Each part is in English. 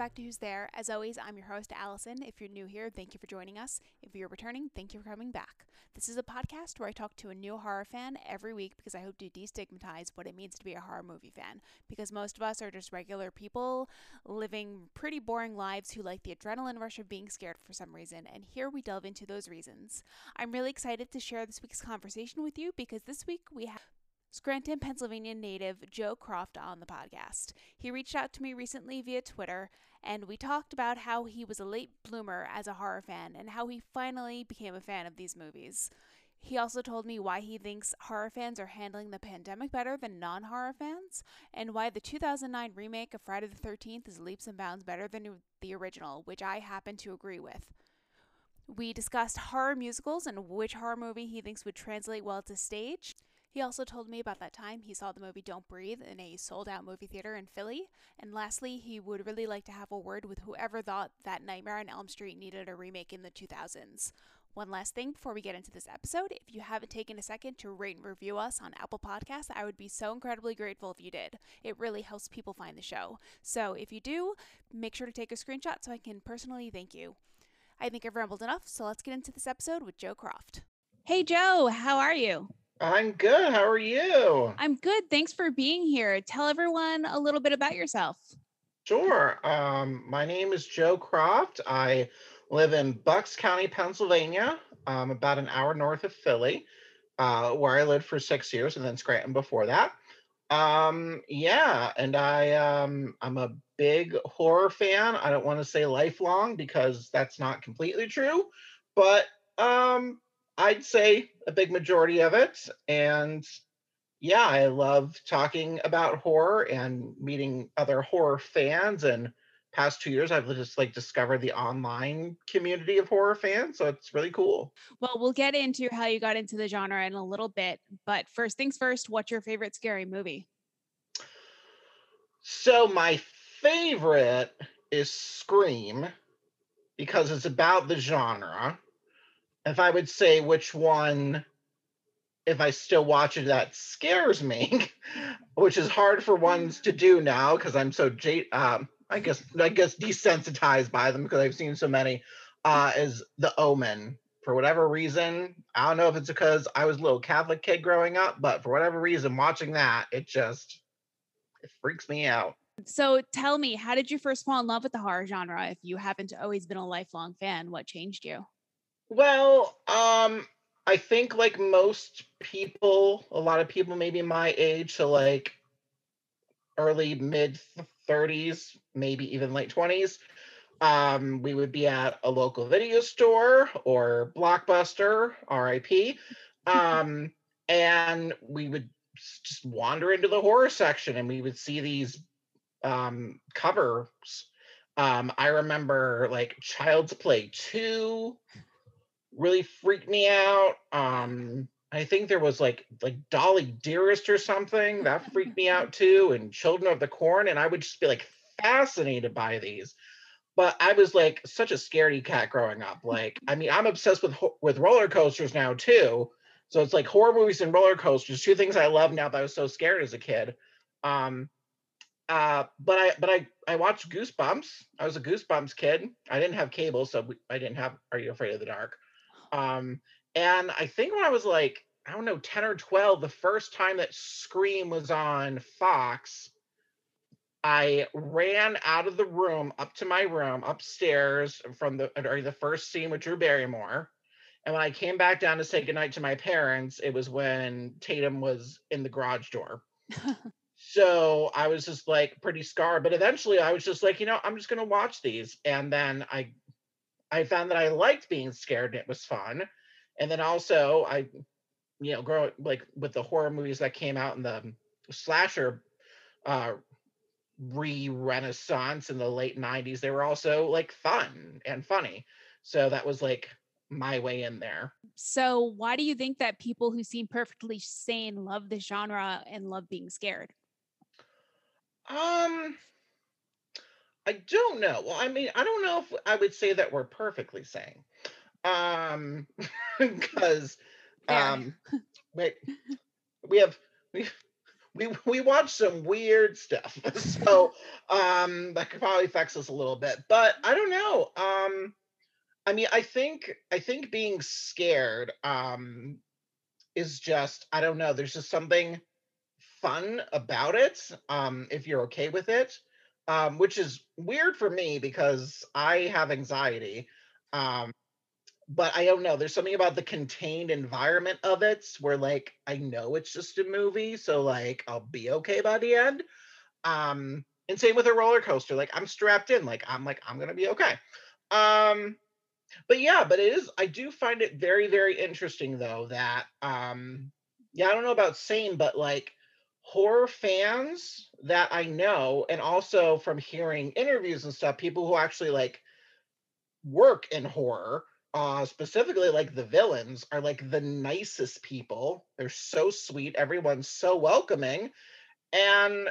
back to Who's There. As always, I'm your host, Allison. If you're new here, thank you for joining us. If you're returning, thank you for coming back. This is a podcast where I talk to a new horror fan every week because I hope to destigmatize what it means to be a horror movie fan. Because most of us are just regular people living pretty boring lives who like the adrenaline rush of being scared for some reason. And here we delve into those reasons. I'm really excited to share this week's conversation with you because this week we have Scranton, Pennsylvania native Joe Croft on the podcast. He reached out to me recently via Twitter, and we talked about how he was a late bloomer as a horror fan and how he finally became a fan of these movies. He also told me why he thinks horror fans are handling the pandemic better than non horror fans, and why the 2009 remake of Friday the 13th is leaps and bounds better than the original, which I happen to agree with. We discussed horror musicals and which horror movie he thinks would translate well to stage. He also told me about that time he saw the movie Don't Breathe in a sold out movie theater in Philly. And lastly, he would really like to have a word with whoever thought that Nightmare on Elm Street needed a remake in the 2000s. One last thing before we get into this episode if you haven't taken a second to rate and review us on Apple Podcasts, I would be so incredibly grateful if you did. It really helps people find the show. So if you do, make sure to take a screenshot so I can personally thank you. I think I've rambled enough, so let's get into this episode with Joe Croft. Hey, Joe, how are you? I'm good. How are you? I'm good. Thanks for being here. Tell everyone a little bit about yourself. Sure. Um, my name is Joe Croft. I live in Bucks County, Pennsylvania, um, about an hour north of Philly, uh, where I lived for six years, and then Scranton before that. Um, yeah, and I um, I'm a big horror fan. I don't want to say lifelong because that's not completely true, but um, I'd say a big majority of it. And yeah, I love talking about horror and meeting other horror fans. And past two years, I've just like discovered the online community of horror fans. So it's really cool. Well, we'll get into how you got into the genre in a little bit. But first things first, what's your favorite scary movie? So my favorite is Scream because it's about the genre if I would say which one, if I still watch it, that scares me, which is hard for ones to do now because I'm so um, I guess I guess desensitized by them because I've seen so many. Uh, is the Omen for whatever reason? I don't know if it's because I was a little Catholic kid growing up, but for whatever reason, watching that it just it freaks me out. So tell me, how did you first fall in love with the horror genre? If you haven't always been a lifelong fan, what changed you? Well, um, I think like most people, a lot of people maybe my age, so like early mid 30s, maybe even late 20s, um, we would be at a local video store or Blockbuster, RIP, um, and we would just wander into the horror section and we would see these um, covers. Um, I remember like Child's Play 2, really freaked me out. Um, I think there was like like Dolly Dearest or something that freaked me out too, and Children of the Corn, and I would just be like fascinated by these. But I was like such a scaredy cat growing up. Like, I mean, I'm obsessed with with roller coasters now too. So it's like horror movies and roller coasters, two things I love now that I was so scared as a kid. Um, uh, but I but I I watched Goosebumps. I was a Goosebumps kid. I didn't have cable, so I didn't have Are You Afraid of the Dark? Um, and I think when I was like, I don't know, 10 or 12, the first time that Scream was on Fox, I ran out of the room up to my room upstairs from the or the first scene with Drew Barrymore. And when I came back down to say goodnight to my parents, it was when Tatum was in the garage door. so I was just like pretty scarred. But eventually I was just like, you know, I'm just gonna watch these. And then I I found that I liked being scared and it was fun. And then also I, you know, grow like with the horror movies that came out in the slasher uh re-renaissance in the late 90s, they were also like fun and funny. So that was like my way in there. So why do you think that people who seem perfectly sane love the genre and love being scared? Um I don't know. Well, I mean, I don't know if I would say that we're perfectly sane. Um because um we, we have we we we watch some weird stuff. So um that probably affects us a little bit. But I don't know. Um I mean, I think I think being scared um is just I don't know, there's just something fun about it um if you're okay with it. Um which is weird for me because I have anxiety. Um but I don't know. There's something about the contained environment of it where like I know it's just a movie, so like I'll be okay by the end. Um, and same with a roller coaster. Like I'm strapped in, like I'm like I'm gonna be okay. Um, but yeah, but it is. I do find it very very interesting though that um, yeah, I don't know about same, but like horror fans that I know, and also from hearing interviews and stuff, people who actually like work in horror uh specifically like the villains are like the nicest people. They're so sweet. Everyone's so welcoming. And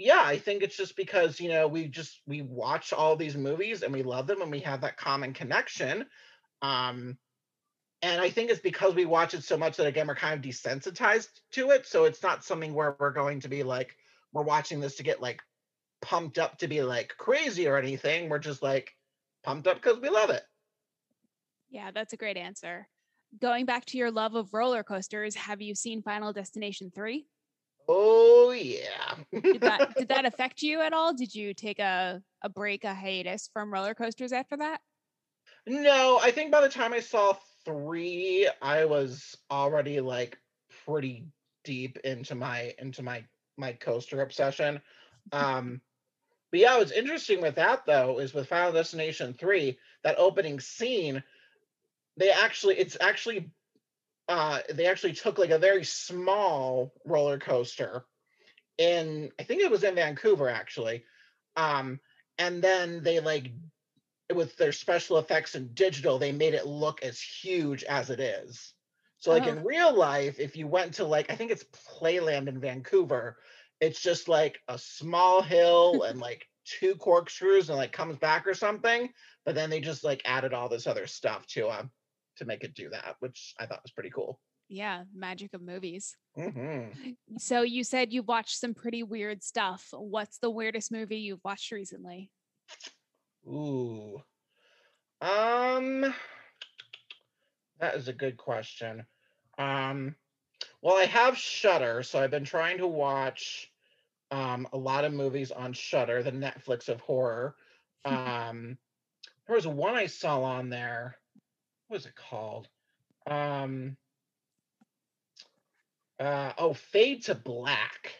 yeah i think it's just because you know we just we watch all these movies and we love them and we have that common connection. Um and i think it's because we watch it so much that again we're kind of desensitized to it so it's not something where we're going to be like we're watching this to get like pumped up to be like crazy or anything we're just like pumped up because we love it yeah, that's a great answer. Going back to your love of roller coasters, have you seen Final Destination 3? Oh yeah. did that did that affect you at all? Did you take a, a break, a hiatus from roller coasters after that? No, I think by the time I saw three, I was already like pretty deep into my into my my coaster obsession. Um but yeah, what's interesting with that though is with Final Destination 3, that opening scene they actually it's actually uh they actually took like a very small roller coaster in I think it was in Vancouver actually. Um and then they like with their special effects and digital they made it look as huge as it is. So like oh. in real life if you went to like I think it's Playland in Vancouver, it's just like a small hill and like two corkscrews and like comes back or something, but then they just like added all this other stuff to them to make it do that, which I thought was pretty cool. Yeah, magic of movies. Mm-hmm. So you said you've watched some pretty weird stuff. What's the weirdest movie you've watched recently? Ooh, um, that is a good question. Um, well, I have Shudder, so I've been trying to watch um a lot of movies on Shudder, the Netflix of horror. Um, there was one I saw on there what was it called? Um, uh, oh, Fade to Black.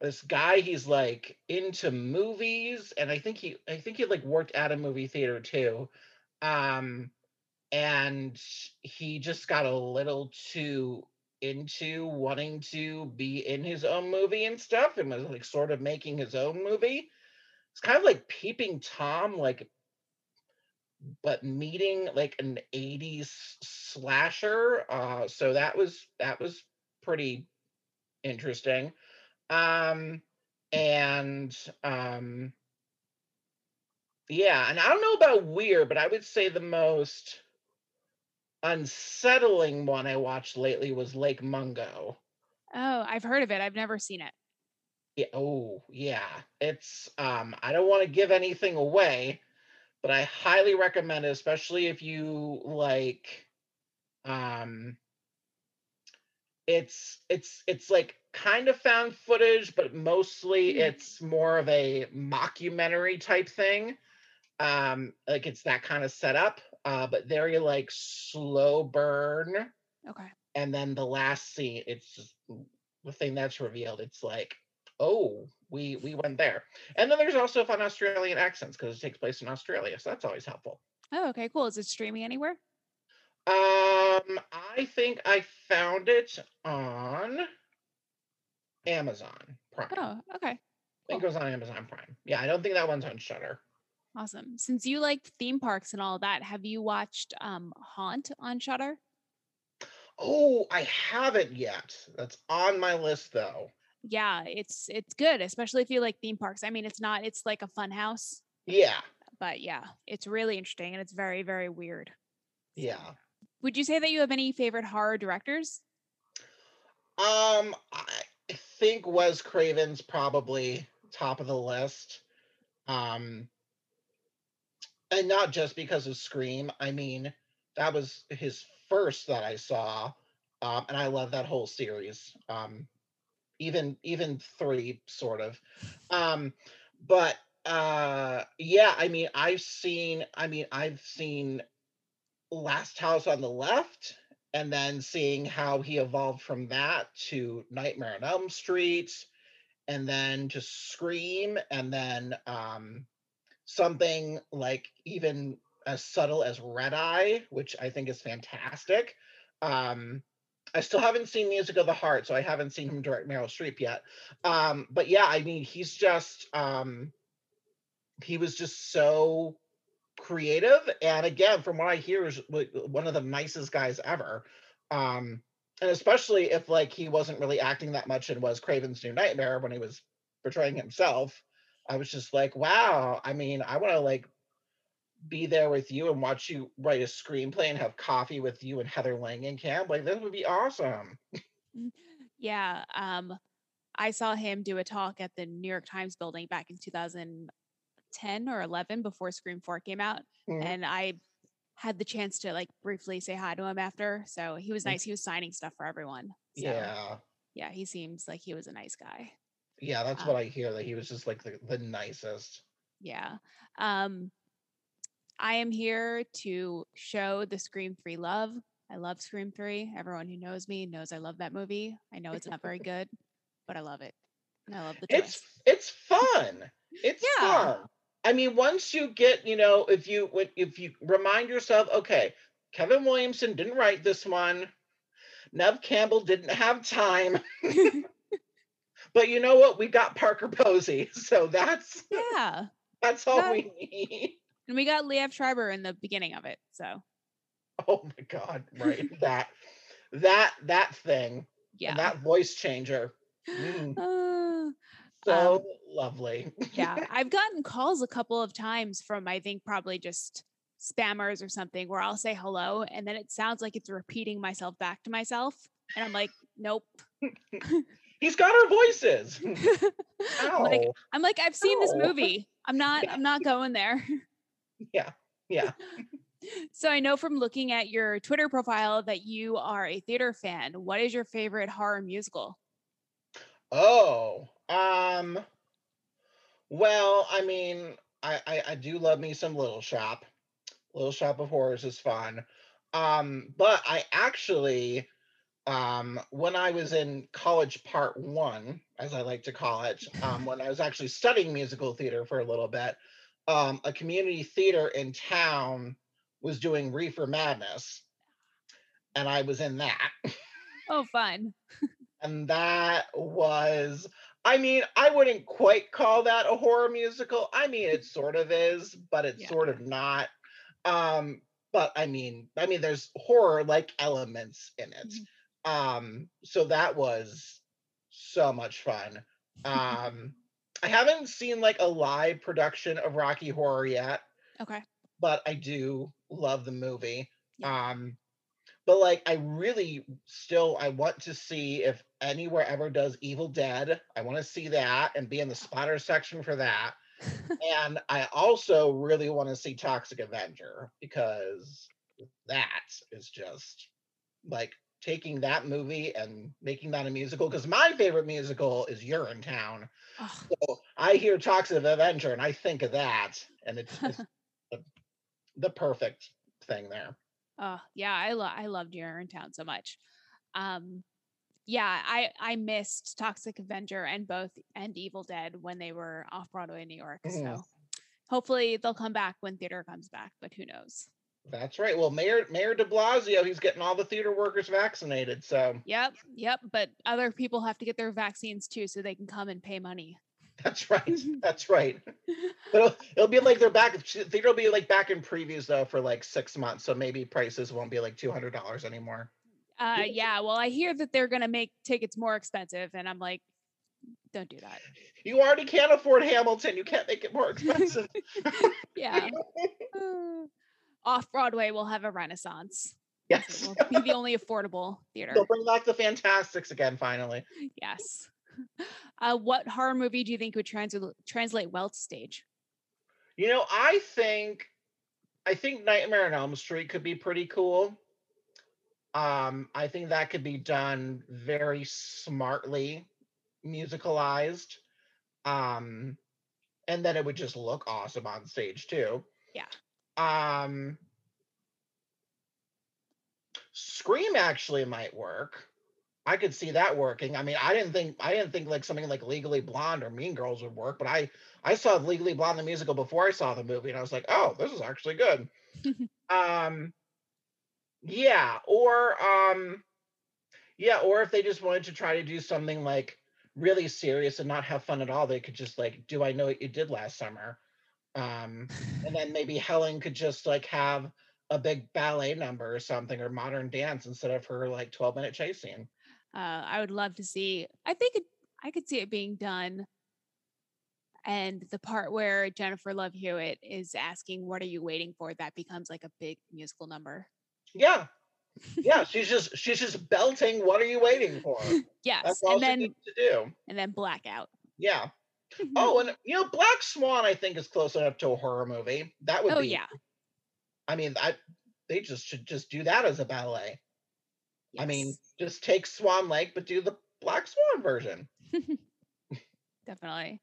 This guy, he's like into movies, and I think he, I think he like worked at a movie theater too. Um, and he just got a little too into wanting to be in his own movie and stuff, and was like sort of making his own movie. It's kind of like Peeping Tom, like but meeting like an 80s slasher uh so that was that was pretty interesting um and um yeah and i don't know about weird but i would say the most unsettling one i watched lately was lake mungo. Oh i've heard of it i've never seen it. Yeah oh yeah it's um i don't want to give anything away but I highly recommend it, especially if you like um it's it's it's like kind of found footage, but mostly mm. it's more of a mockumentary type thing. Um, like it's that kind of setup, uh, but very like slow burn. Okay. And then the last scene, it's the thing that's revealed. It's like, oh, we we went there. And then there's also fun Australian accents because it takes place in Australia, so that's always helpful. Oh, okay, cool. Is it streaming anywhere? Um, I think I found it on Amazon Prime. Oh, okay. I think it was on Amazon Prime. Yeah, I don't think that one's on Shudder. Awesome. Since you like theme parks and all that, have you watched um Haunt on Shudder? Oh, I haven't yet. That's on my list though yeah, it's it's good, especially if you like theme parks. I mean, it's not it's like a fun house. Yeah. But yeah, it's really interesting and it's very very weird. Yeah. Would you say that you have any favorite horror directors? Um I think Wes Craven's probably top of the list. Um, and not just because of Scream. I mean, that was his first that I saw, um, and I love that whole series. Um, even even three, sort of. Um, but uh, yeah, I mean, I've seen. I mean, I've seen Last House on the Left, and then seeing how he evolved from that to Nightmare on Elm Street, and then to Scream, and then um, something like even as subtle as Red Eye, which I think is fantastic. Um, I still haven't seen Music of the Heart, so I haven't seen him direct Meryl Streep yet. Um, but yeah, I mean, he's just um, he was just so creative, and again, from what I hear, is one of the nicest guys ever. Um, and especially if like he wasn't really acting that much and was Craven's New Nightmare when he was portraying himself. I was just like, wow. I mean, I want to like be there with you and watch you write a screenplay and have coffee with you and Heather Langenkamp. Like this would be awesome. Mm, yeah. Um, I saw him do a talk at the New York Times building back in 2010 or 11 before Scream 4 came out. Mm-hmm. And I had the chance to like briefly say hi to him after. So he was mm. nice. He was signing stuff for everyone. So, yeah. Yeah. He seems like he was a nice guy. Yeah. That's um, what I hear that he was just like the, the nicest. Yeah. Um, I am here to show the Scream 3 love. I love Scream 3. Everyone who knows me knows I love that movie. I know it's not very good, but I love it. And I love the twist. It's it's fun. It's yeah. fun. I mean, once you get, you know, if you if you remind yourself, okay, Kevin Williamson didn't write this one. Neve Campbell didn't have time. but you know what? We got Parker Posey. So that's yeah. That's all that, we need. And we got Liev Schreiber in the beginning of it. So. Oh my God! Right that that that thing. Yeah. that voice changer. Mm. Uh, so um, lovely. yeah, I've gotten calls a couple of times from I think probably just spammers or something where I'll say hello and then it sounds like it's repeating myself back to myself, and I'm like, nope. He's got our voices. I'm like, I'm like, I've seen Ow. this movie. I'm not. I'm not going there. Yeah. Yeah. so I know from looking at your Twitter profile that you are a theater fan. What is your favorite horror musical? Oh, um, well, I mean, I, I, I do love me some Little Shop. Little Shop of Horrors is fun. Um, but I actually, um, when I was in college part one, as I like to call it, um, when I was actually studying musical theater for a little bit, um, a community theater in town was doing Reefer Madness, and I was in that. Oh, fun. and that was, I mean, I wouldn't quite call that a horror musical. I mean, it sort of is, but it's yeah. sort of not. Um, but I mean, I mean, there's horror like elements in it. Mm-hmm. Um, so that was so much fun. Um, I haven't seen like a live production of Rocky Horror yet. Okay. But I do love the movie. Yeah. Um but like I really still I want to see if anywhere ever does Evil Dead. I want to see that and be in the splatter section for that. and I also really want to see Toxic Avenger because that is just like taking that movie and making that a musical because my favorite musical is Urinetown. Oh. So I hear Toxic Avenger and I think of that, and it's, it's the, the, perfect thing there. Oh yeah, I love I loved Urinetown so much. Um, yeah, I I missed Toxic Avenger and both and Evil Dead when they were off Broadway in New York. Mm. So hopefully they'll come back when theater comes back, but who knows? That's right. Well, Mayor Mayor De Blasio, he's getting all the theater workers vaccinated. So. Yep, yep. But other people have to get their vaccines too, so they can come and pay money. That's right. That's right. But it'll, it'll, be like they're back. Theater will be like back in previews though for like six months, so maybe prices won't be like two hundred dollars anymore. Uh, yeah. Well, I hear that they're gonna make tickets more expensive, and I'm like, don't do that. You already can't afford Hamilton. You can't make it more expensive. yeah. off Broadway will have a renaissance. Yes. Will be the only affordable theater. They'll bring back the Fantasticks again, finally. Yes. uh, what horror movie do you think would trans- translate well to stage? You know, I think I think Nightmare on Elm Street could be pretty cool. Um, I think that could be done very smartly, musicalized. Um, and then it would just look awesome on stage too. Yeah. Um, Scream actually might work. I could see that working. I mean, I didn't think I didn't think like something like Legally Blonde or Mean Girls would work, but I I saw Legally Blonde the musical before I saw the movie, and I was like, oh, this is actually good. um, yeah, or um, yeah, or if they just wanted to try to do something like really serious and not have fun at all, they could just like, do I know what you did last summer? Um, and then maybe Helen could just like have a big ballet number or something or modern dance instead of her like 12 minute chase scene. Uh, I would love to see. I think it, I could see it being done. And the part where Jennifer Love Hewitt is asking, "What are you waiting for?" That becomes like a big musical number. Yeah, yeah. she's just she's just belting. What are you waiting for? yes, That's all and then to do. And then blackout. Yeah. oh, and you know, Black Swan, I think is close enough to a horror movie. That would oh, be. yeah. I mean, I they just should just do that as a ballet. Yes. I mean, just take Swan Lake, but do the Black Swan version. Definitely.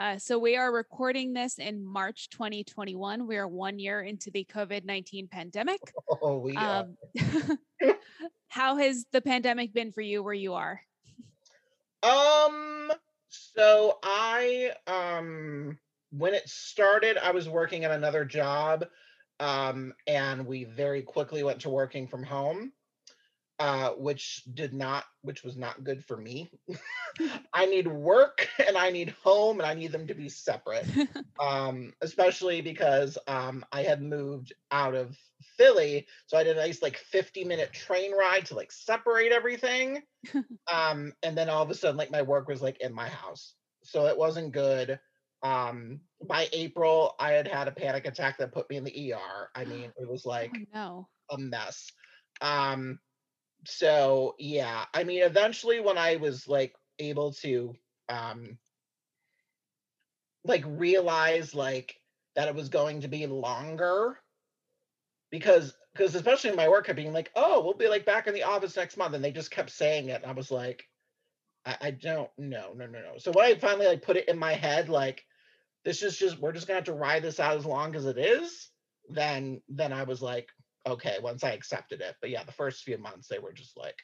Uh, so we are recording this in March 2021. We are one year into the COVID 19 pandemic. Oh, we um, how has the pandemic been for you where you are? Um, so I um when it started, I was working at another job. Um, and we very quickly went to working from home uh, which did not, which was not good for me. I need work and I need home and I need them to be separate. um, especially because um, I had moved out of Philly, so I did a nice like 50 minute train ride to like separate everything. um, and then all of a sudden, like my work was like in my house, so it wasn't good. Um, by April, I had had a panic attack that put me in the ER. I mean, it was like oh, no. a mess. Um, so yeah i mean eventually when i was like able to um like realize like that it was going to be longer because because especially in my work of being like oh we'll be like back in the office next month and they just kept saying it and i was like I, I don't know no no no. So when i finally like put it in my head like this is just we're just gonna have to ride this out as long as it is then then i was like okay once I accepted it. But yeah, the first few months they were just like,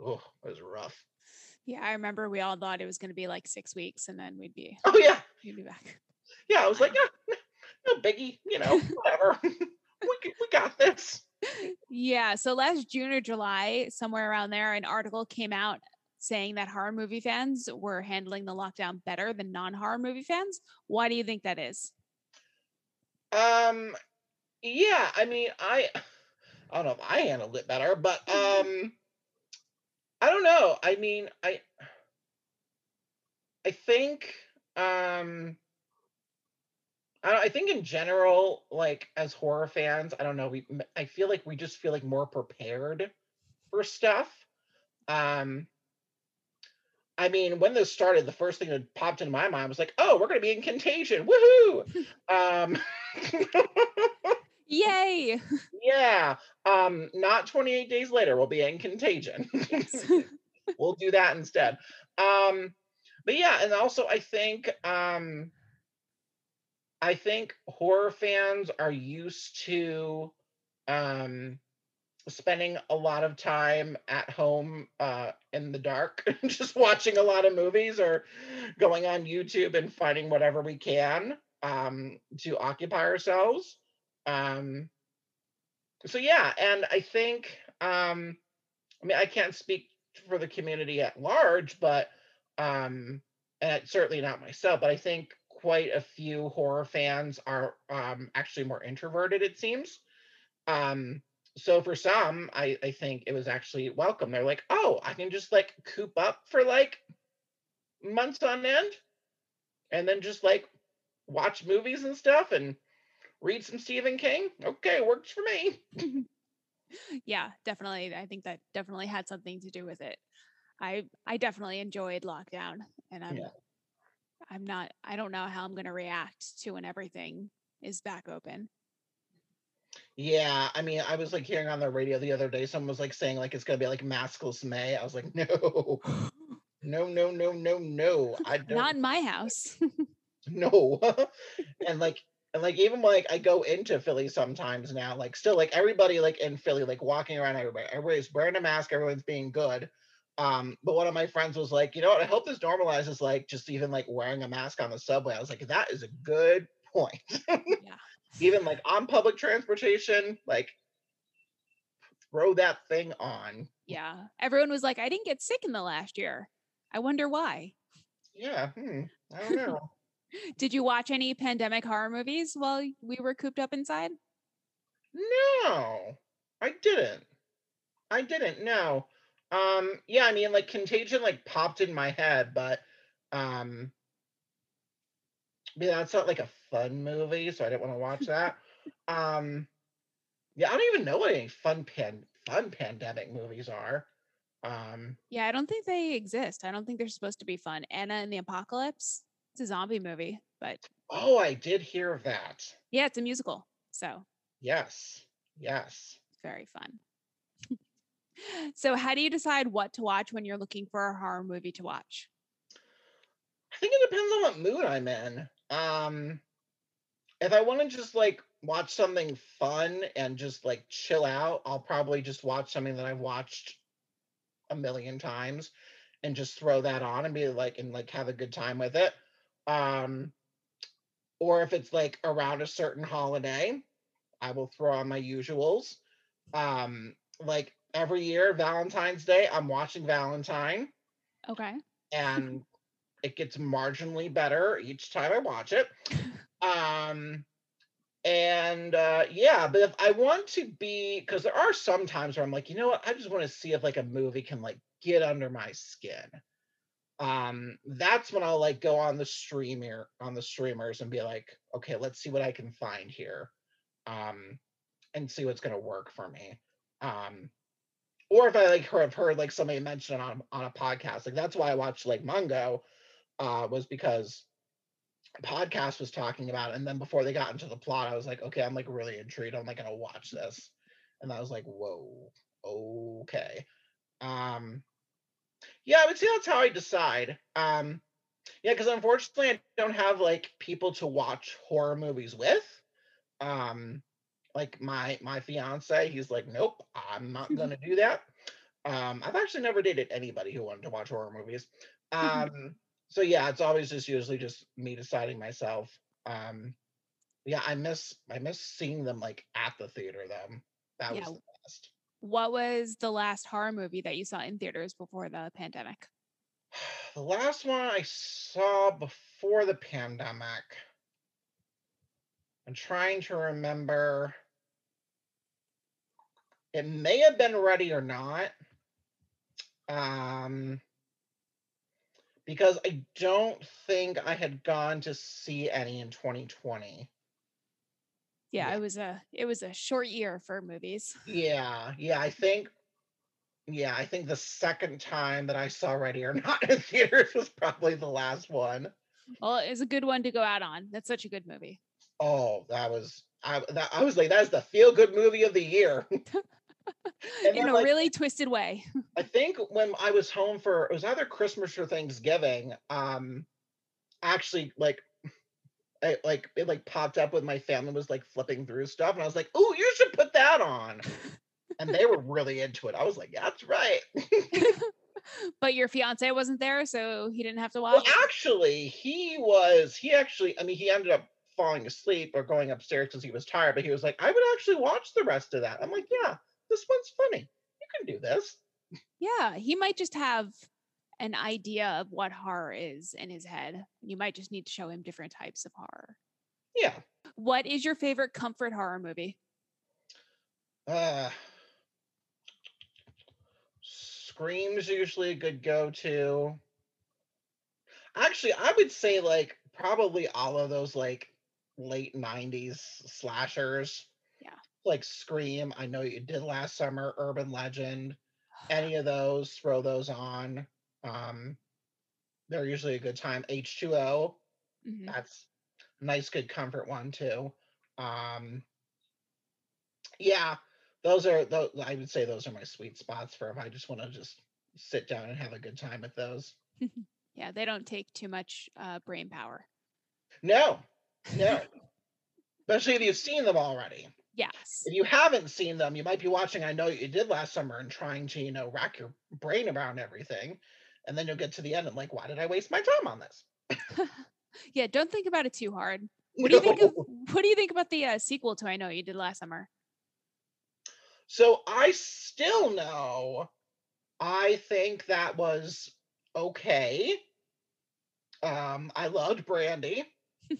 oh, it was rough. Yeah, I remember we all thought it was going to be like six weeks, and then we'd be oh yeah, we'd be back. Yeah, I was like, yeah, no biggie, you know, whatever. we we got this. Yeah. So last June or July, somewhere around there, an article came out saying that horror movie fans were handling the lockdown better than non-horror movie fans. Why do you think that is? Um, yeah, I mean, I I don't know if I handled it better, but um I don't know. I mean, I I think um I, I think in general, like as horror fans, I don't know, we I feel like we just feel like more prepared for stuff. Um I mean, when this started, the first thing that popped into my mind was like, "Oh, we're going to be in Contagion! Woohoo!" um, Yay! yeah. Um, not 28 days later, we'll be in Contagion. we'll do that instead. Um, but yeah, and also I think um I think horror fans are used to um spending a lot of time at home uh, in the dark, just watching a lot of movies or going on YouTube and finding whatever we can um, to occupy ourselves. Um, so yeah, and I think um, I mean I can't speak for the community at large, but um, and certainly not myself, but I think quite a few horror fans are um, actually more introverted. It seems. Um, so for some, I, I think it was actually welcome. They're like, oh, I can just like coop up for like months on end, and then just like watch movies and stuff and read some Stephen King. Okay, works for me. yeah, definitely. I think that definitely had something to do with it. I I definitely enjoyed lockdown and I'm Yeah. I'm not I don't know how I'm going to react to when everything is back open. Yeah, I mean, I was like hearing on the radio the other day, someone was like saying like it's gonna be like maskless May. I was like, no, no, no, no, no, no. I don't Not in my house. no, and like and like even like I go into Philly sometimes now, like still like everybody like in Philly, like walking around everywhere. Everybody's wearing a mask, everyone's being good. Um, but one of my friends was like, you know what, I hope this normalizes like just even like wearing a mask on the subway. I was like, that is a good point. yeah. even like on public transportation, like throw that thing on. Yeah. Everyone was like I didn't get sick in the last year. I wonder why. Yeah, hmm, I don't know. Did you watch any pandemic horror movies while we were cooped up inside? no, I didn't. I didn't. No. Um. Yeah. I mean, like Contagion, like popped in my head, but um. Yeah, that's not like a fun movie, so I didn't want to watch that. um. Yeah, I don't even know what any fun pan fun pandemic movies are. Um. Yeah, I don't think they exist. I don't think they're supposed to be fun. Anna and the Apocalypse. It's a zombie movie, but Oh, I did hear that. yeah, it's a musical. So Yes. Yes. very fun. so how do you decide what to watch when you're looking for a horror movie to watch? I think it depends on what mood I'm in. Um if I want to just like watch something fun and just like chill out, I'll probably just watch something that I've watched a million times and just throw that on and be like and like have a good time with it. Um or if it's like around a certain holiday, I will throw on my usuals. Um like every year Valentine's Day, I'm watching Valentine Okay. and it gets marginally better each time I watch it. Um, and uh, yeah, but if I want to be, because there are some times where I'm like, you know what, I just want to see if like a movie can like get under my skin. Um, that's when I'll like go on the streamer on the streamers and be like, okay, let's see what I can find here, um, and see what's gonna work for me. Um, or if I like have heard like somebody mention it on on a podcast, like that's why I watched Lake Mungo, uh, was because podcast was talking about it, and then before they got into the plot, I was like, okay, I'm like really intrigued. I'm like gonna watch this, and I was like, whoa, okay. Um, yeah, I would say that's how I decide. Um, yeah, because unfortunately, I don't have like people to watch horror movies with. Um, like my my fiance, he's like, nope, I'm not gonna do that. Um, I've actually never dated anybody who wanted to watch horror movies. Um, so yeah, it's always just usually just me deciding myself. Um, yeah, I miss I miss seeing them like at the theater though. That Yeah. was the best. What was the last horror movie that you saw in theaters before the pandemic? The last one I saw before the pandemic. I'm trying to remember. It may have been ready or not. Um because I don't think I had gone to see any in 2020. Yeah, Yeah. it was a it was a short year for movies. Yeah, yeah, I think yeah, I think the second time that I saw Ready or Not in theaters was probably the last one. Well, it's a good one to go out on. That's such a good movie. Oh, that was I that I was like, that's the feel good movie of the year. In a like- really twisted way. I think when I was home for it was either Christmas or Thanksgiving, um actually like I, like it like popped up when my family was like flipping through stuff and I was like, "Oh, you should put that on." And they were really into it. I was like, yeah, "That's right." but your fiance wasn't there, so he didn't have to watch. Well, actually, he was. He actually. I mean, he ended up falling asleep or going upstairs because he was tired. But he was like, "I would actually watch the rest of that." I'm like, "Yeah, this one's funny. You can do this." Yeah, he might just have an idea of what horror is in his head. You might just need to show him different types of horror. Yeah. What is your favorite comfort horror movie? Uh, Scream's usually a good go-to. Actually, I would say like probably all of those like late '90s slashers. Yeah. Like Scream. I know you did last summer. Urban Legend. any of those, throw those on. Um, they're usually a good time. H2O, Mhm. that's a nice, good comfort one too. Um, yeah, those are those. I would say those are my sweet spots for if I just want to just sit down and have a good time with those. Yeah, they don't take too much uh, brain power. No, no, especially if you've seen them already. Yes. If you haven't seen them, you might be watching. I know you did last summer and trying to, you know, rack your brain around everything, and then you'll get to the end and like, why did I waste my time on this? yeah, don't think about it too hard. What do you think of what do you think about the uh, sequel to I Know You Did Last Summer? So I still know. I think that was okay. Um, I loved Brandy.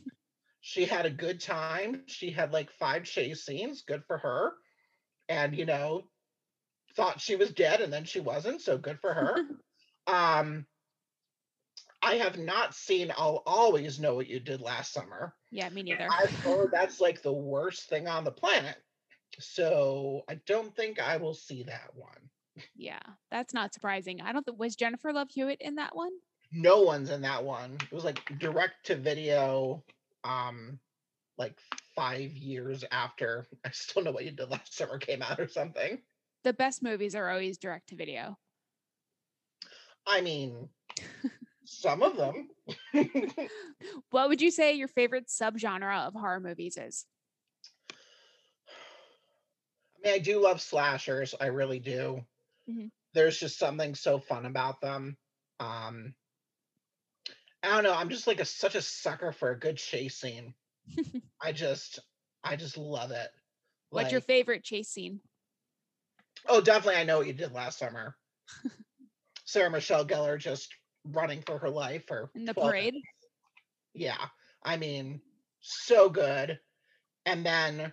she had a good time. She had like five chase scenes. Good for her. And you know, thought she was dead and then she wasn't. So good for her. Um, I have not seen. I'll always know what you did last summer. Yeah, me neither. I've heard that's like the worst thing on the planet. So I don't think I will see that one. yeah, that's not surprising. I don't think was Jennifer Love Hewitt in that one? No one's in that one. It was like direct to video, um, like five years after I still know what you did last summer came out or something. The best movies are always direct to video. I mean, some of them. What would you say your favorite subgenre of horror movies is? I mean, I do love slashers. I really do. Mhm. There's just something so fun about them. Um, I don't know. I'm just like a such a sucker for a good chase scene. I just, I just love it. What's your favorite chase scene? oh, definitely. I know what you did last summer. Sarah Michelle Gellar just running for her life or In the parade? minutes. Yeah, I mean, so good. And then,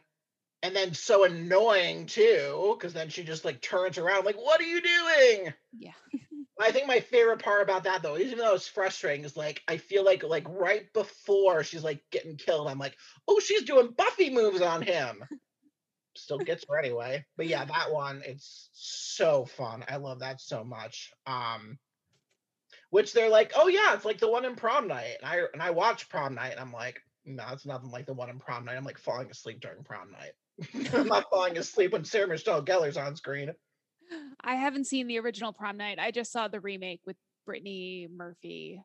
and then so annoying too, because then she just like turns around, like, "What are you doing?" Yeah. I think my favorite part about that though, even though it's frustrating, is like I feel like like right before she's like getting killed, I'm like, oh, she's doing Buffy moves on him. Still gets her anyway. But yeah, that one, it's so fun. I love that so much. Um which they're like, oh yeah, it's like the one in prom night. And I and I watch prom night and I'm like, no, it's nothing like the one in prom night. I'm like falling asleep during prom night. I'm not falling asleep when Sarah Michelle Gellar's on screen. I haven't seen the original prom night. I just saw the remake with Brittany Murphy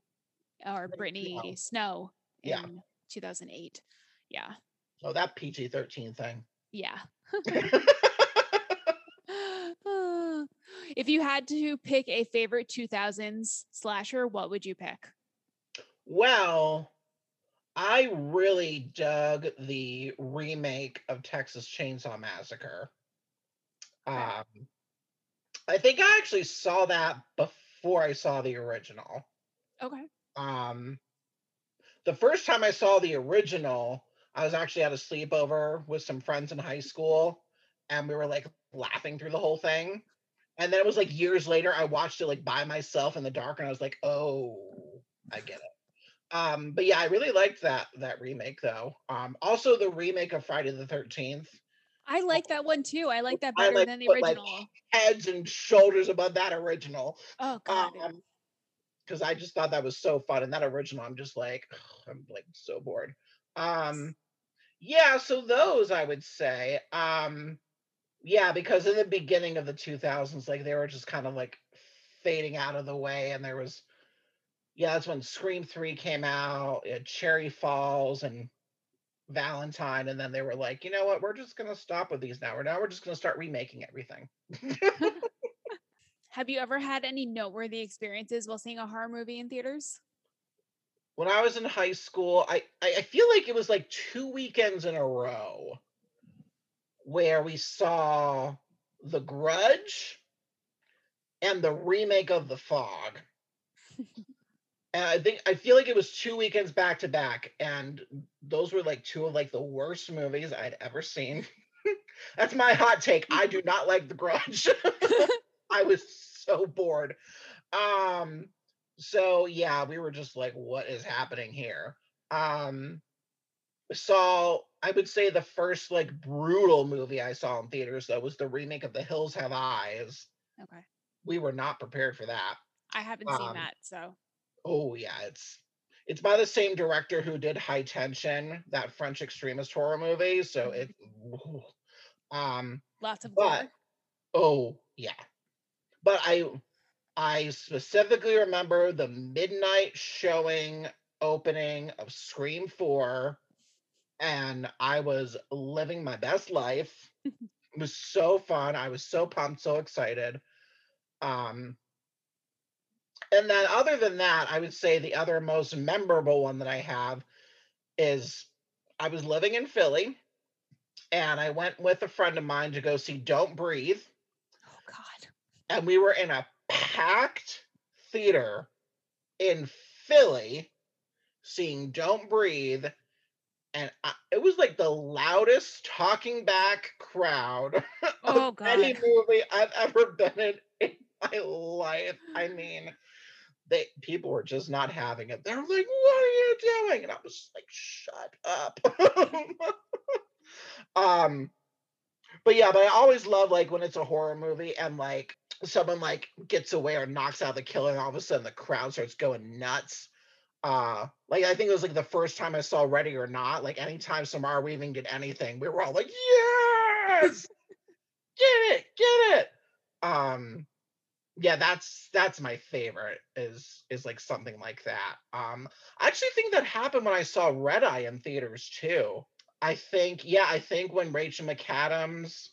or Brittany Snow in Yeah. 2008. Yeah. Oh, that PG 13 thing. Yeah. if you had to pick a favorite 2000s slasher, what would you pick? Well, I really dug the remake of Texas Chainsaw Massacre. Um, I think I actually saw that before I saw the original. Okay. Um, the first time I saw the original, I was actually at a sleepover with some friends in high school, and we were like laughing through the whole thing. And then it was like years later, I watched it like by myself in the dark, and I was like, "Oh, I get it." Um, but yeah, I really liked that that remake though. Um, also the remake of Friday the Thirteenth, I like that one too. I like that better like, than the put, like, original. heads and shoulders above that original. oh god. Um, because I just thought that was so fun. And that original, I'm just like, I'm like so bored. Um, yeah, so those I would say. Um, yeah, because in the beginning of the 2000s, like they were just kind of like fading out of the way, and there was, yeah, that's when Scream 3 came out, Cherry Falls, and Valentine, and then they were like, you know what, we're just gonna stop with these now. We're now we're just gonna start remaking everything. Have you ever had any noteworthy experiences while seeing a horror movie in theaters? When I was in high school, I, I feel like it was like two weekends in a row where we saw The Grudge and the remake of The Fog. and I think I feel like it was two weekends back to back, and those were like two of like the worst movies I'd ever seen. That's my hot take. I do not like The Grudge. I was so bored. Um so yeah, we were just like what is happening here? Um saw I would say the first like brutal movie I saw in theaters though was the remake of The Hills Have Eyes. Okay. we were not prepared for that. I haven't seen Um, that, so Oh yeah, it's it's by the same director who did High Tension, that French extremist horror movie. So it, um, lots of but gore. oh yeah, but I I specifically remember the midnight showing opening of Scream Four, and I was living my best life. it was so fun. I was so pumped, so excited. Um, and then other than that, I would say the other most memorable one that I have is I was living in Philly and I went with a friend of mine to go see Don't Breathe. Oh God. And we were in a packed theater in Philly seeing Don't Breathe. And I, it was like the loudest talking back crowd Oh of any movie I've ever been in in my life. I mean, they people were just not having it. They're like, "What are you doing?" And I was like, "Shut up." um, but yeah, but I always love like when it's a horror movie and like someone like gets away or knocks out the killer, and all of a sudden the crowd starts going nuts. Uh, like I think it was like the first time I saw Ready or Not. Like anytime Samara Weaving did anything, we were all like, "Yes, get it, get it." Um, yeah, that's that's my favorite. Is is like something like that. Um, I actually think that happened when I saw Red Eye in theaters too. I think, yeah, I think when Rachel McAdams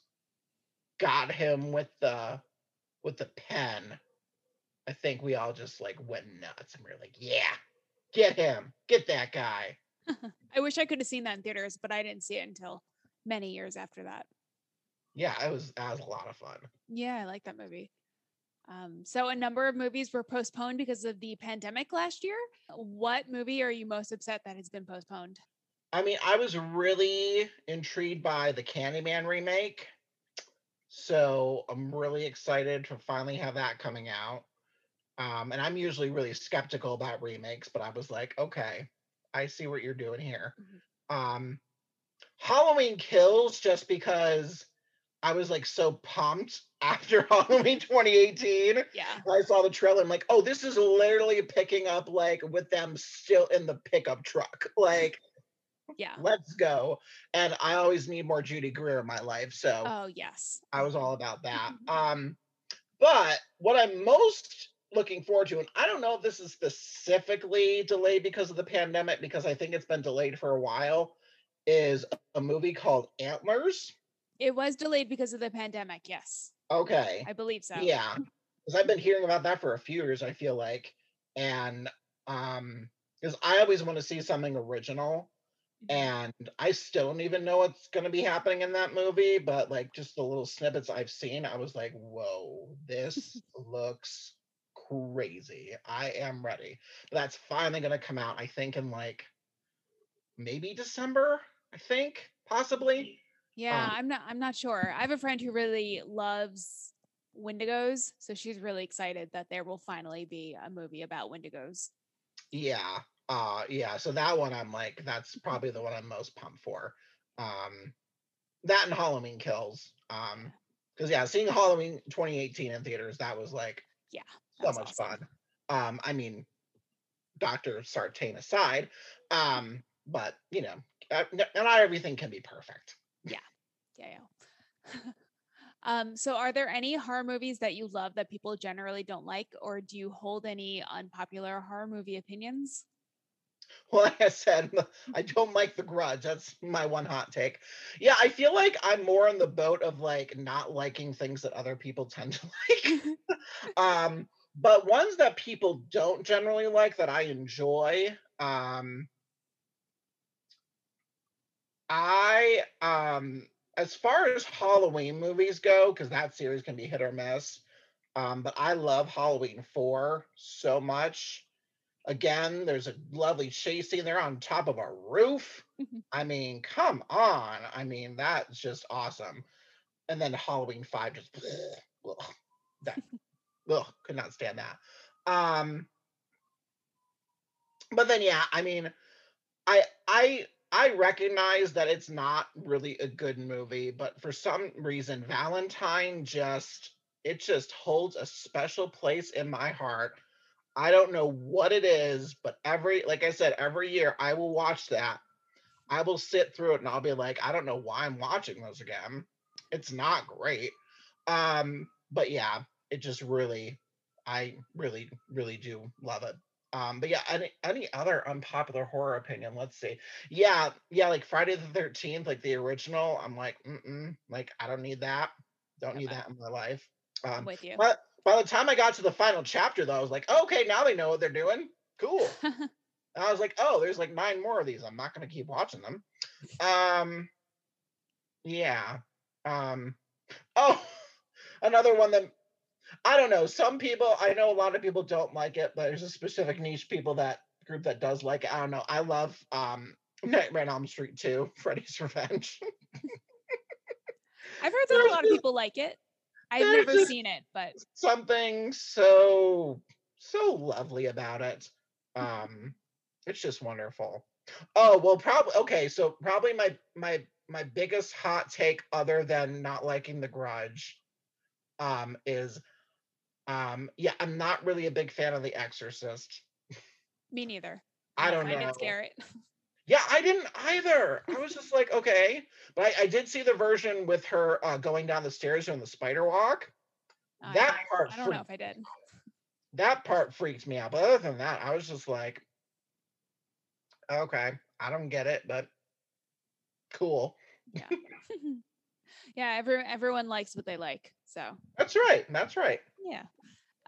got him with the with the pen, I think we all just like went nuts and we are like, yeah, get him, get that guy. I wish I could have seen that in theaters, but I didn't see it until many years after that. Yeah, it was that was a lot of fun. Yeah, I like that movie. Um, so a number of movies were postponed because of the pandemic last year. What movie are you most upset that has been postponed? I mean, I was really intrigued by the Candyman remake. So I'm really excited to finally have that coming out. Um, and I'm usually really skeptical about remakes, but I was like, okay, I see what you're doing here. Um, Halloween Kills, just because I was like so pumped after Halloween 2018. Yeah. I saw the trailer. I'm like, oh, this is literally picking up like with them still in the pickup truck. Like, Yeah. let's go. And I always need more Judy Greer in my life. So Oh yes. I was all about that. Um, but what I'm most looking forward to, and I don't know if this is specifically delayed because of the pandemic, because I think it's been delayed for a while, is a movie called Antlers. It was delayed because of the pandemic. Yes, Okay. I believe so. Yeah. Because I've been hearing about that for a few years, I feel like. And um, because I always want to see something original. And I still don't even know what's going to be happening in that movie, but like just the little snippets I've seen, I was like, whoa, this looks crazy. I am ready. But that's finally going to come out, I think, in like maybe December, I think, possibly. Yeah, Um, I'm not. I'm not sure. I have a friend who really loves Wendigos, so she's really excited that there will finally be a movie about Wendigos. Yeah. Uh yeah, so that one I'm like that's probably the one I'm most pumped for. Um that and Halloween Kills. Um cuz yeah, seeing Halloween 2018 in theaters that was like Yeah, so much awesome. fun. Um I mean Dr. Sartain aside, um but you know, uh, not everything can be perfect. yeah Yeah, yeah. um. So, are there any horror movies that you love that people generally don't like, or do you hold any unpopular horror movie opinions? Well, like I said, I don't like the grudge. That's my one hot take. Yeah, I feel like I'm more on the boat of like not liking things that other people tend to like. um but ones that people don't generally like that i enjoy um i um as far as halloween movies go because that series can be hit or miss um but i love halloween 4 so much again there's a lovely chase scene they're on top of a roof i mean come on i mean that's just awesome and then halloween 5 just ugh, that ugh, could not stand that. Um, but then yeah, I mean, I I I recognize that it's not really a good movie, but for some reason, Valentine just it just holds a special place in my heart. I don't know what it is, but every like I said, every year I will watch that. I will sit through it and I'll be like, I don't know why I'm watching those again. It's not great. Um, but yeah, it just really, I really, really do love it. Um, but yeah, any any other unpopular horror opinion? Let's see. Yeah, yeah, like Friday the Thirteenth, like the original. I'm like, mm mm, like I don't need that. Don't need that in my life. I'm Um, with you. but by the time I got to the final chapter, though, I was like, okay, now they know what they're doing. Cool. And I was like, oh, there's like nine more of these. I'm not gonna keep watching them. Um, yeah. Um, oh, another one that I don't know. Some people, I know a lot of people don't like it, but there's a specific niche people that group that does like it. I don't know. I love um Nightmare on Elm Street 2, Freddy's Revenge. I've heard that a lot of people like it. I've there's never seen it, but Something so so lovely about it. Um, it's just wonderful. Oh well, probably okay. So probably my my my biggest hot take, other than not liking The Grudge, um, is um yeah, I'm not really a big fan of The Exorcist. me neither. I don't find know. it scary. Yeah, I didn't either. I was just like, okay, but I, I did see the version with her uh, going down the stairs doing the spider walk. I That part, I don't know if I did. that part freaked me out. But other than that, I was just like, okay, I don't get it, but cool. Yeah. yeah, every, everyone likes what they like. So, That's right. That's right. yeah.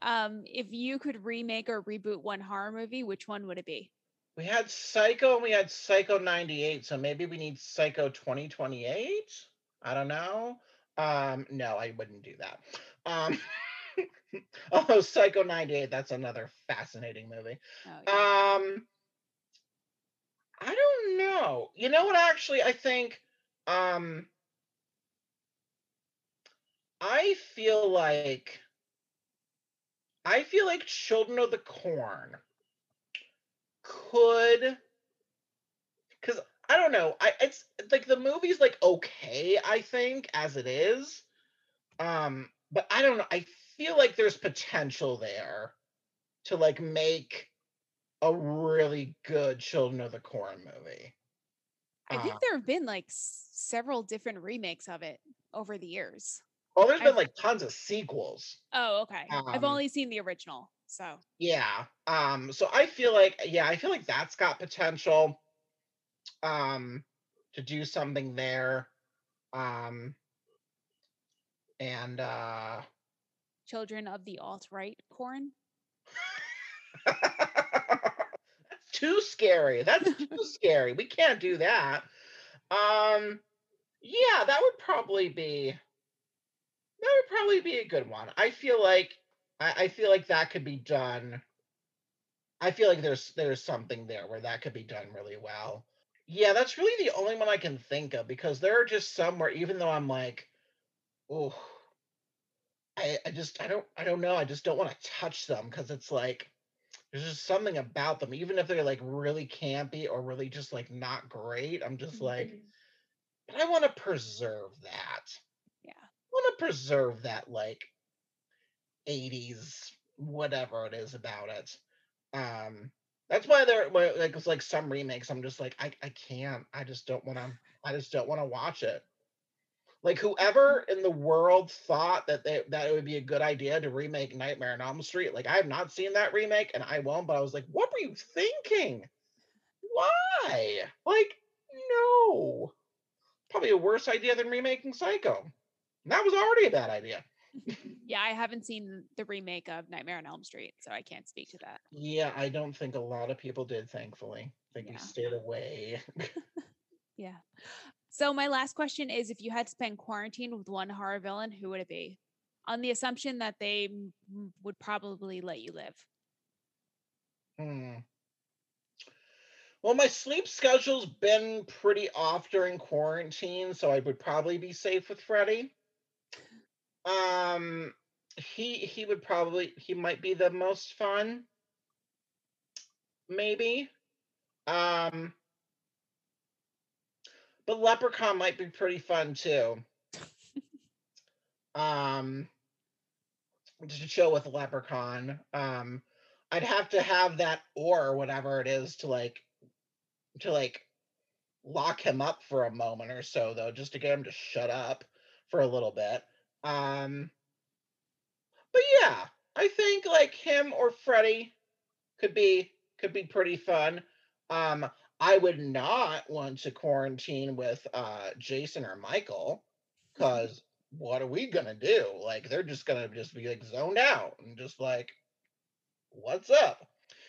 Um, if you could remake or reboot one horror movie, which one would it be? We had Psycho and we had Psycho 98, so maybe we need Psycho 2028. I don't know. Um, no, I wouldn't do that. Um, oh, Psycho 98, that's another fascinating movie. Oh, yeah. Um, I don't know. You know what? Actually, I think um, I feel like I feel like Children of the Corn could because I don't know. I it's like the movie's like okay, I think, as it is. Um, but I don't know. I feel like there's potential there to like make a really good Children of the Corn movie. I think uh, there have been like several different remakes of it over the years. Oh, there's I've- been like tons of sequels. Oh, okay. I've Um, only seen the original. So, Yeah. Um, so I feel like yeah, I feel like that's got potential um to do something there. Um and uh Children of the Alt Right Corn. that's too scary. That's too scary. We can't do that. Um yeah, that would probably be that would probably be a good one. I feel like I, I feel like that could be done. I feel like there's there's something there where that could be done really well. Yeah, that's really the only one I can think of because there are just some where even though I'm like, oh, I, I just I don't I don't know. I just don't want to touch them because it's like there's just something about them, even if they're like really campy or really just like not great. I'm just like, mm-hmm. but I want to preserve that. Yeah. I want to preserve that like 80s whatever it is about it. Um that's why there like it's like some remakes I'm just like I I can't. I just don't want to I just don't want to watch it. Like whoever in the world thought that they, that it would be a good idea to remake Nightmare on Elm Street, like I have not seen that remake and I won't, but I was like, what were you thinking? Why? Like, no. Probably a worse idea than remaking Psycho. And that was already a bad idea. Yeah, I haven't seen the remake of Nightmare on Elm Street, so I can't speak to that. Yeah, I don't think a lot of people did, thankfully. I think we Yeah. stayed away. Yeah. So my last question is if you had to spend quarantine with one horror villain, who would it be? On the assumption that they would probably let you live. Hmm. Well, my sleep schedule's been pretty off during quarantine, so I would probably be safe with Freddy. Um, he he would probably he might be the most fun. Maybe. Um, but Leprechaun might be pretty fun too. Um, just to chill with Leprechaun. Um, I'd have to have that or whatever it is to like to like lock him up for a moment or so though, just to get him to shut up for a little bit. Um, but yeah, I think like him or Freddy could be could be pretty fun. Um, I would not want to quarantine with uh Jason or Michael because what are we gonna do? Like they're just gonna just be like zoned out and just like, what's up?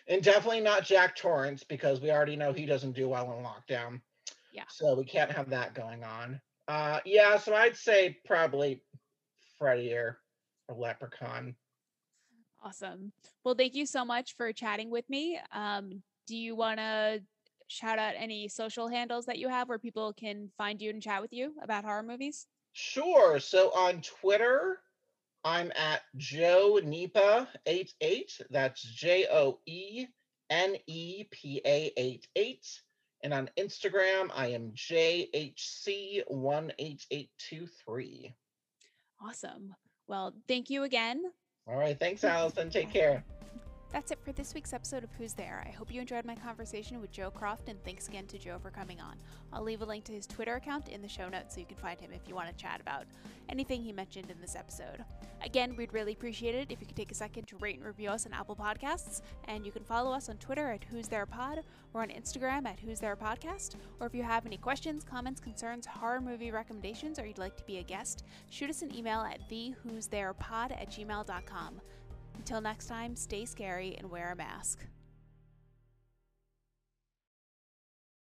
And definitely not Jack Torrance because we already know he doesn't do well in lockdown. Yeah. So we can't have that going on. Uh yeah, so I'd say probably Freddy or, or Leprechaun. Awesome. Well, thank you so much for chatting with me. Um, do you want to shout out any social handles that you have where people can find you and chat with you about horror movies? Sure. So on Twitter, I'm at Joe Nepa 88. That's J O E N E P A 88. And on Instagram, I am JHC18823. Awesome. Well, thank you again. All right. Thanks, Allison. Take care. That's it for this week's episode of Who's There. I hope you enjoyed my conversation with Joe Croft, and thanks again to Joe for coming on. I'll leave a link to his Twitter account in the show notes so you can find him if you want to chat about anything he mentioned in this episode. Again, we'd really appreciate it if you could take a second to rate and review us on Apple Podcasts, and you can follow us on Twitter at Who's There Pod or on Instagram at Who's There Podcast. Or if you have any questions, comments, concerns, horror movie recommendations, or you'd like to be a guest, shoot us an email at thewho'stherepod at gmail.com. Until next time, stay scary and wear a mask.